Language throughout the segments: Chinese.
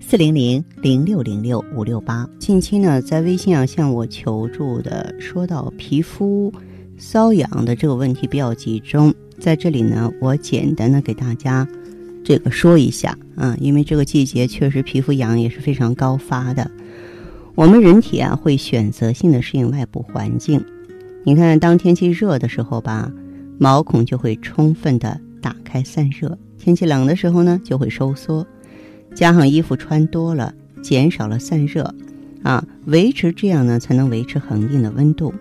四零零零六零六五六八。近期呢，在微信上向我求助的，说到皮肤瘙痒的这个问题比较集中，在这里呢，我简单的给大家这个说一下啊，因为这个季节确实皮肤痒也是非常高发的。我们人体啊，会选择性的适应外部环境。你看，当天气热的时候吧，毛孔就会充分的打开散热；天气冷的时候呢，就会收缩。加上衣服穿多了，减少了散热，啊，维持这样呢，才能维持恒定的温度。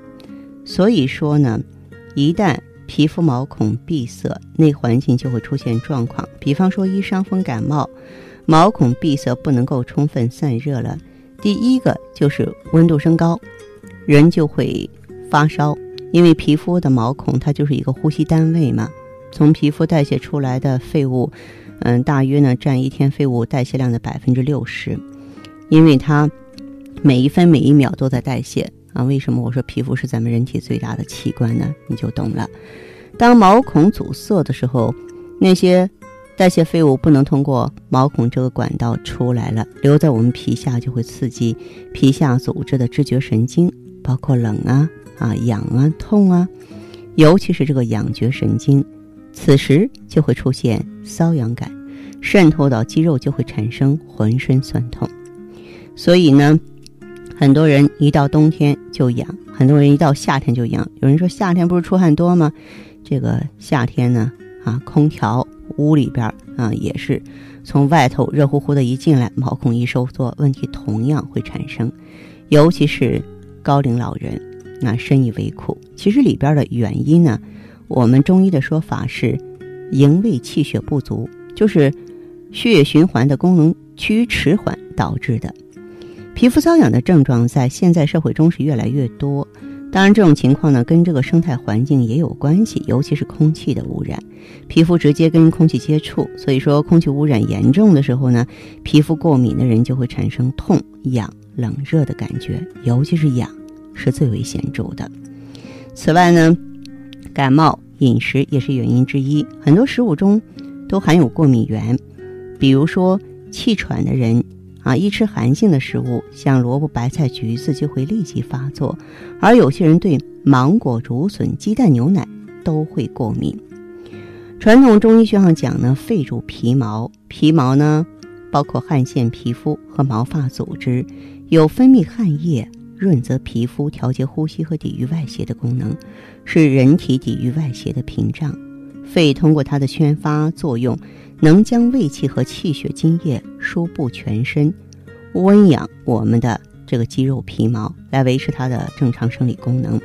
所以说呢，一旦皮肤毛孔闭塞，内环境就会出现状况。比方说，一伤风感冒，毛孔闭塞不能够充分散热了，第一个就是温度升高，人就会发烧，因为皮肤的毛孔它就是一个呼吸单位嘛，从皮肤代谢出来的废物。嗯，大约呢占一天废物代谢量的百分之六十，因为它每一分每一秒都在代谢啊。为什么我说皮肤是咱们人体最大的器官呢？你就懂了。当毛孔阻塞的时候，那些代谢废物不能通过毛孔这个管道出来了，留在我们皮下就会刺激皮下组织的知觉神经，包括冷啊、啊痒啊、痛啊，尤其是这个痒觉神经。此时就会出现瘙痒感，渗透到肌肉就会产生浑身酸痛。所以呢，很多人一到冬天就痒，很多人一到夏天就痒。有人说夏天不是出汗多吗？这个夏天呢，啊，空调屋里边啊也是从外头热乎乎的一进来，毛孔一收缩，问题同样会产生。尤其是高龄老人，那深以为苦。其实里边的原因呢？我们中医的说法是，营卫气血不足，就是血液循环的功能趋于迟缓导致的。皮肤瘙痒的症状在现在社会中是越来越多。当然，这种情况呢跟这个生态环境也有关系，尤其是空气的污染。皮肤直接跟空气接触，所以说空气污染严重的时候呢，皮肤过敏的人就会产生痛、痒、冷热的感觉，尤其是痒是最为显著的。此外呢。感冒饮食也是原因之一，很多食物中都含有过敏源，比如说气喘的人啊，一吃寒性的食物，像萝卜、白菜、橘子就会立即发作；而有些人对芒果、竹笋、鸡蛋、牛奶都会过敏。传统中医学上讲呢，肺主皮毛，皮毛呢包括汗腺、皮肤和毛发组织，有分泌汗液。润泽皮肤、调节呼吸和抵御外邪的功能，是人体抵御外邪的屏障。肺通过它的宣发作用，能将胃气和气血津液输布全身，温养我们的这个肌肉皮毛，来维持它的正常生理功能。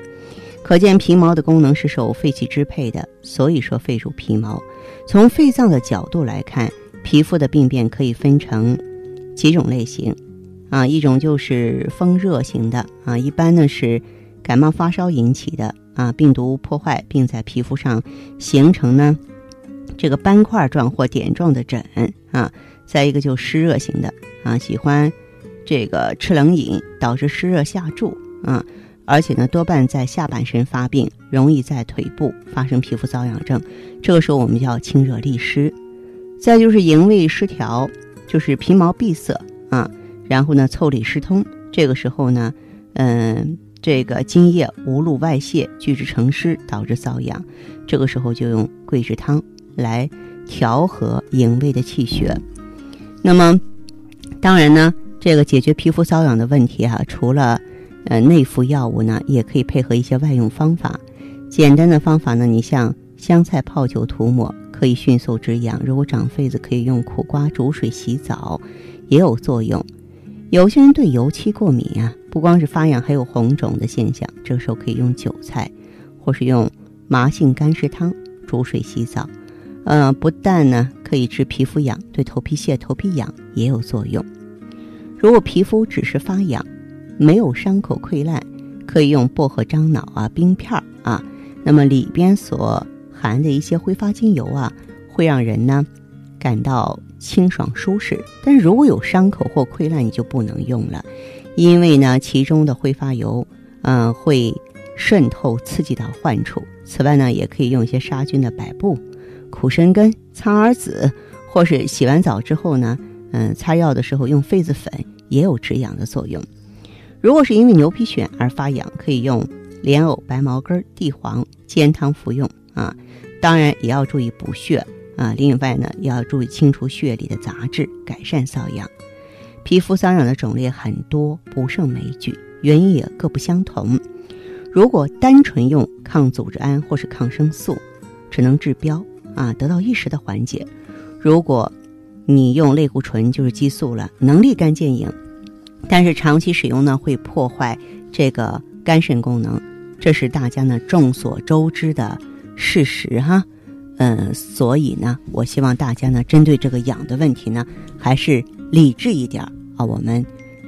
可见皮毛的功能是受肺气支配的，所以说肺主皮毛。从肺脏的角度来看，皮肤的病变可以分成几种类型。啊，一种就是风热型的啊，一般呢是感冒发烧引起的啊，病毒破坏并在皮肤上形成呢这个斑块状或点状的疹啊。再一个就湿热型的啊，喜欢这个吃冷饮导致湿热下注啊，而且呢多半在下半身发病，容易在腿部发生皮肤瘙痒症，这个时候我们叫清热利湿。再就是营卫失调，就是皮毛闭塞啊。然后呢，腠理失通，这个时候呢，嗯，这个津液无路外泄，聚滞成湿，导致瘙痒。这个时候就用桂枝汤来调和营卫的气血。那么，当然呢，这个解决皮肤瘙痒的问题啊，除了呃内服药物呢，也可以配合一些外用方法。简单的方法呢，你像香菜泡酒涂抹，可以迅速止痒。如果长痱子，可以用苦瓜煮水洗澡，也有作用。有些人对油漆过敏啊，不光是发痒，还有红肿的现象。这个时候可以用韭菜，或是用麻杏干湿汤煮水洗澡。呃，不但呢可以治皮肤痒，对头皮屑、头皮痒也有作用。如果皮肤只是发痒，没有伤口溃烂，可以用薄荷樟脑啊冰片啊。那么里边所含的一些挥发精油啊，会让人呢感到清爽舒适。但是如果有伤口或溃烂，你就不能用了，因为呢其中的挥发油，嗯，会渗透刺激到患处。此外呢，也可以用一些杀菌的百部、苦参根、苍耳子，或是洗完澡之后呢，嗯，擦药的时候用痱子粉，也有止痒的作用。如果是因为牛皮癣而发痒，可以用莲藕、白茅根、地黄煎汤服用啊。当然也要注意补血啊。另外呢，要注意清除血里的杂质，改善瘙痒。皮肤瘙痒的种类很多，不胜枚举，原因也各不相同。如果单纯用抗组织胺或是抗生素，只能治标啊，得到一时的缓解。如果你用类固醇，就是激素了，能立竿见影，但是长期使用呢，会破坏这个肝肾功能，这是大家呢众所周知的事实哈。嗯，所以呢，我希望大家呢，针对这个痒的问题呢，还是理智一点啊，我们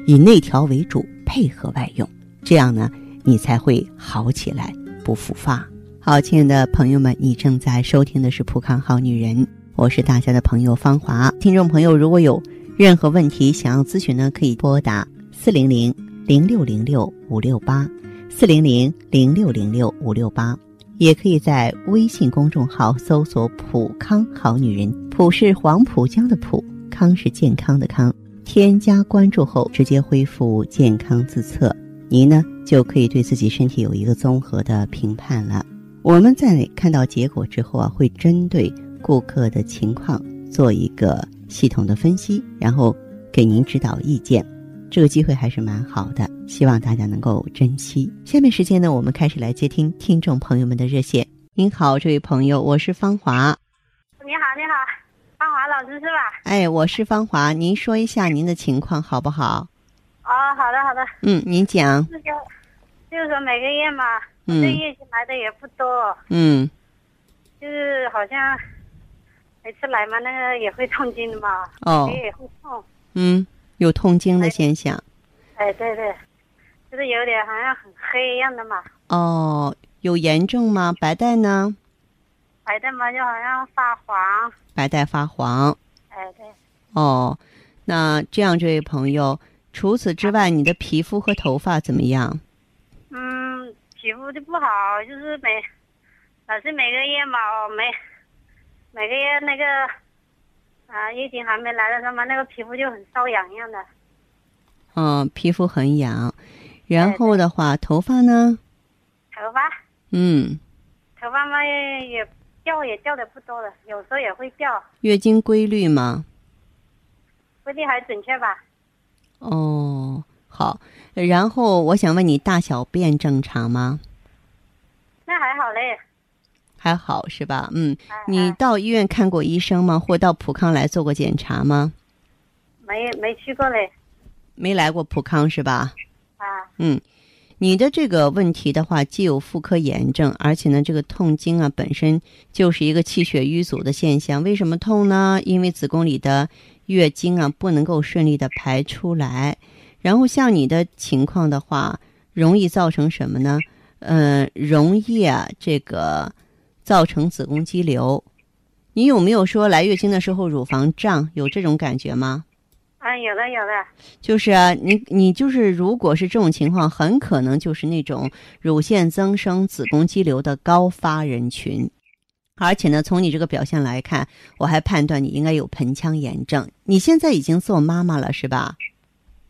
以内调为主，配合外用，这样呢。你才会好起来，不复发。好，亲爱的朋友们，你正在收听的是《浦康好女人》，我是大家的朋友芳华。听众朋友，如果有任何问题想要咨询呢，可以拨打四零零零六零六五六八四零零零六零六五六八，也可以在微信公众号搜索“浦康好女人”，浦是黄浦江的浦，康是健康的康。添加关注后，直接恢复健康自测。您呢就可以对自己身体有一个综合的评判了。我们在看到结果之后啊，会针对顾客的情况做一个系统的分析，然后给您指导意见。这个机会还是蛮好的，希望大家能够珍惜。下面时间呢，我们开始来接听听众朋友们的热线。您好，这位朋友，我是芳华。你好，你好，芳华老师是吧？哎，我是芳华，您说一下您的情况好不好？哦，好的好的。嗯，您讲。就是就是说每个月嘛，这月经来的也不多。嗯。就是好像每次来嘛，那个也会痛经的嘛。哦。也会痛。嗯，有痛经的现象。哎，对对，就是有点好像很黑一样的嘛。哦，有炎症吗？白带呢？白带嘛，就好像发黄。白带发黄。哎，对。哦，那这样，这位朋友。除此之外，你的皮肤和头发怎么样？嗯，皮肤就不好，就是每，老是每个月嘛，每每个月那个啊，月经还没来的时候嘛，那个皮肤就很瘙痒一样的。嗯，皮肤很痒，然后的话，头发呢？头发？嗯。头发嘛也掉也掉的不多了，有时候也会掉。月经规律吗？规律还准确吧？哦，好。然后我想问你，大小便正常吗？那还好嘞。还好是吧？嗯。你到医院看过医生吗？或到普康来做过检查吗？没，没去过嘞。没来过普康是吧？啊。嗯，你的这个问题的话，既有妇科炎症，而且呢，这个痛经啊，本身就是一个气血瘀阻的现象。为什么痛呢？因为子宫里的。月经啊不能够顺利的排出来，然后像你的情况的话，容易造成什么呢？嗯，容易啊这个造成子宫肌瘤。你有没有说来月经的时候乳房胀？有这种感觉吗？啊，有的有的。就是啊，你你就是如果是这种情况，很可能就是那种乳腺增生、子宫肌瘤的高发人群。而且呢，从你这个表现来看，我还判断你应该有盆腔炎症。你现在已经做妈妈了，是吧？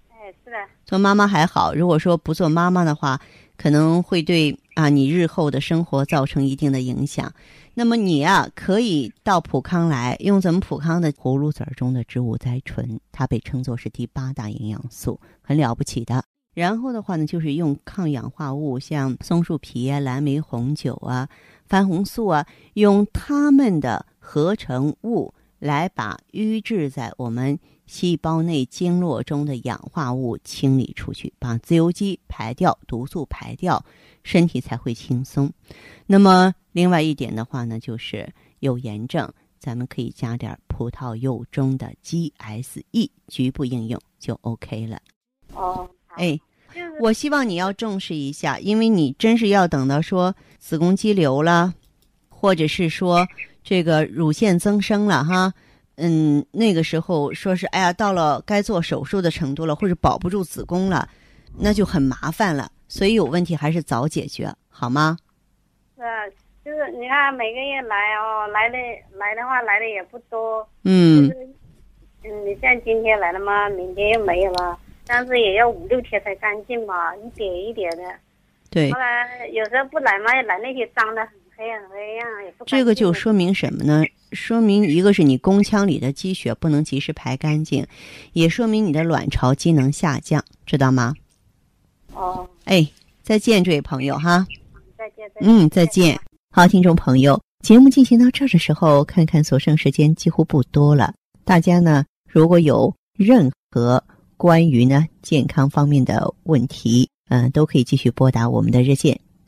哎，是的。做妈妈还好，如果说不做妈妈的话，可能会对啊你日后的生活造成一定的影响。那么你啊，可以到普康来，用咱们普康的葫芦籽儿中的植物甾醇，它被称作是第八大营养素，很了不起的。然后的话呢，就是用抗氧化物，像松树皮啊、蓝莓红酒啊。番红素啊，用它们的合成物来把淤滞在我们细胞内经络中的氧化物清理出去，把自由基排掉，毒素排掉，身体才会轻松。那么，另外一点的话呢，就是有炎症，咱们可以加点葡萄柚中的 GSE，局部应用就 OK 了。哦，哎，我希望你要重视一下，因为你真是要等到说子宫肌瘤了，或者是说这个乳腺增生了哈，嗯，那个时候说是哎呀，到了该做手术的程度了，或者保不住子宫了，那就很麻烦了。所以有问题还是早解决，好吗？是啊，就是你看每个月来哦，来的来的话来的也不多。嗯。嗯，你像今天来了嘛，明天又没有了，但是也要五六天才干净嘛，一点一点的。对。后来有时候不来嘛，来那些脏的很这个就说明什么呢？说明一个是你宫腔里的积血不能及时排干净，也说明你的卵巢机能下降，知道吗？哦。哎，再见，这位朋友哈。再见。嗯，再见。好，听众朋友，节目进行到这儿的时候，看看所剩时间几乎不多了，大家呢？如果有任何关于呢健康方面的问题，嗯，都可以继续拨打我们的热线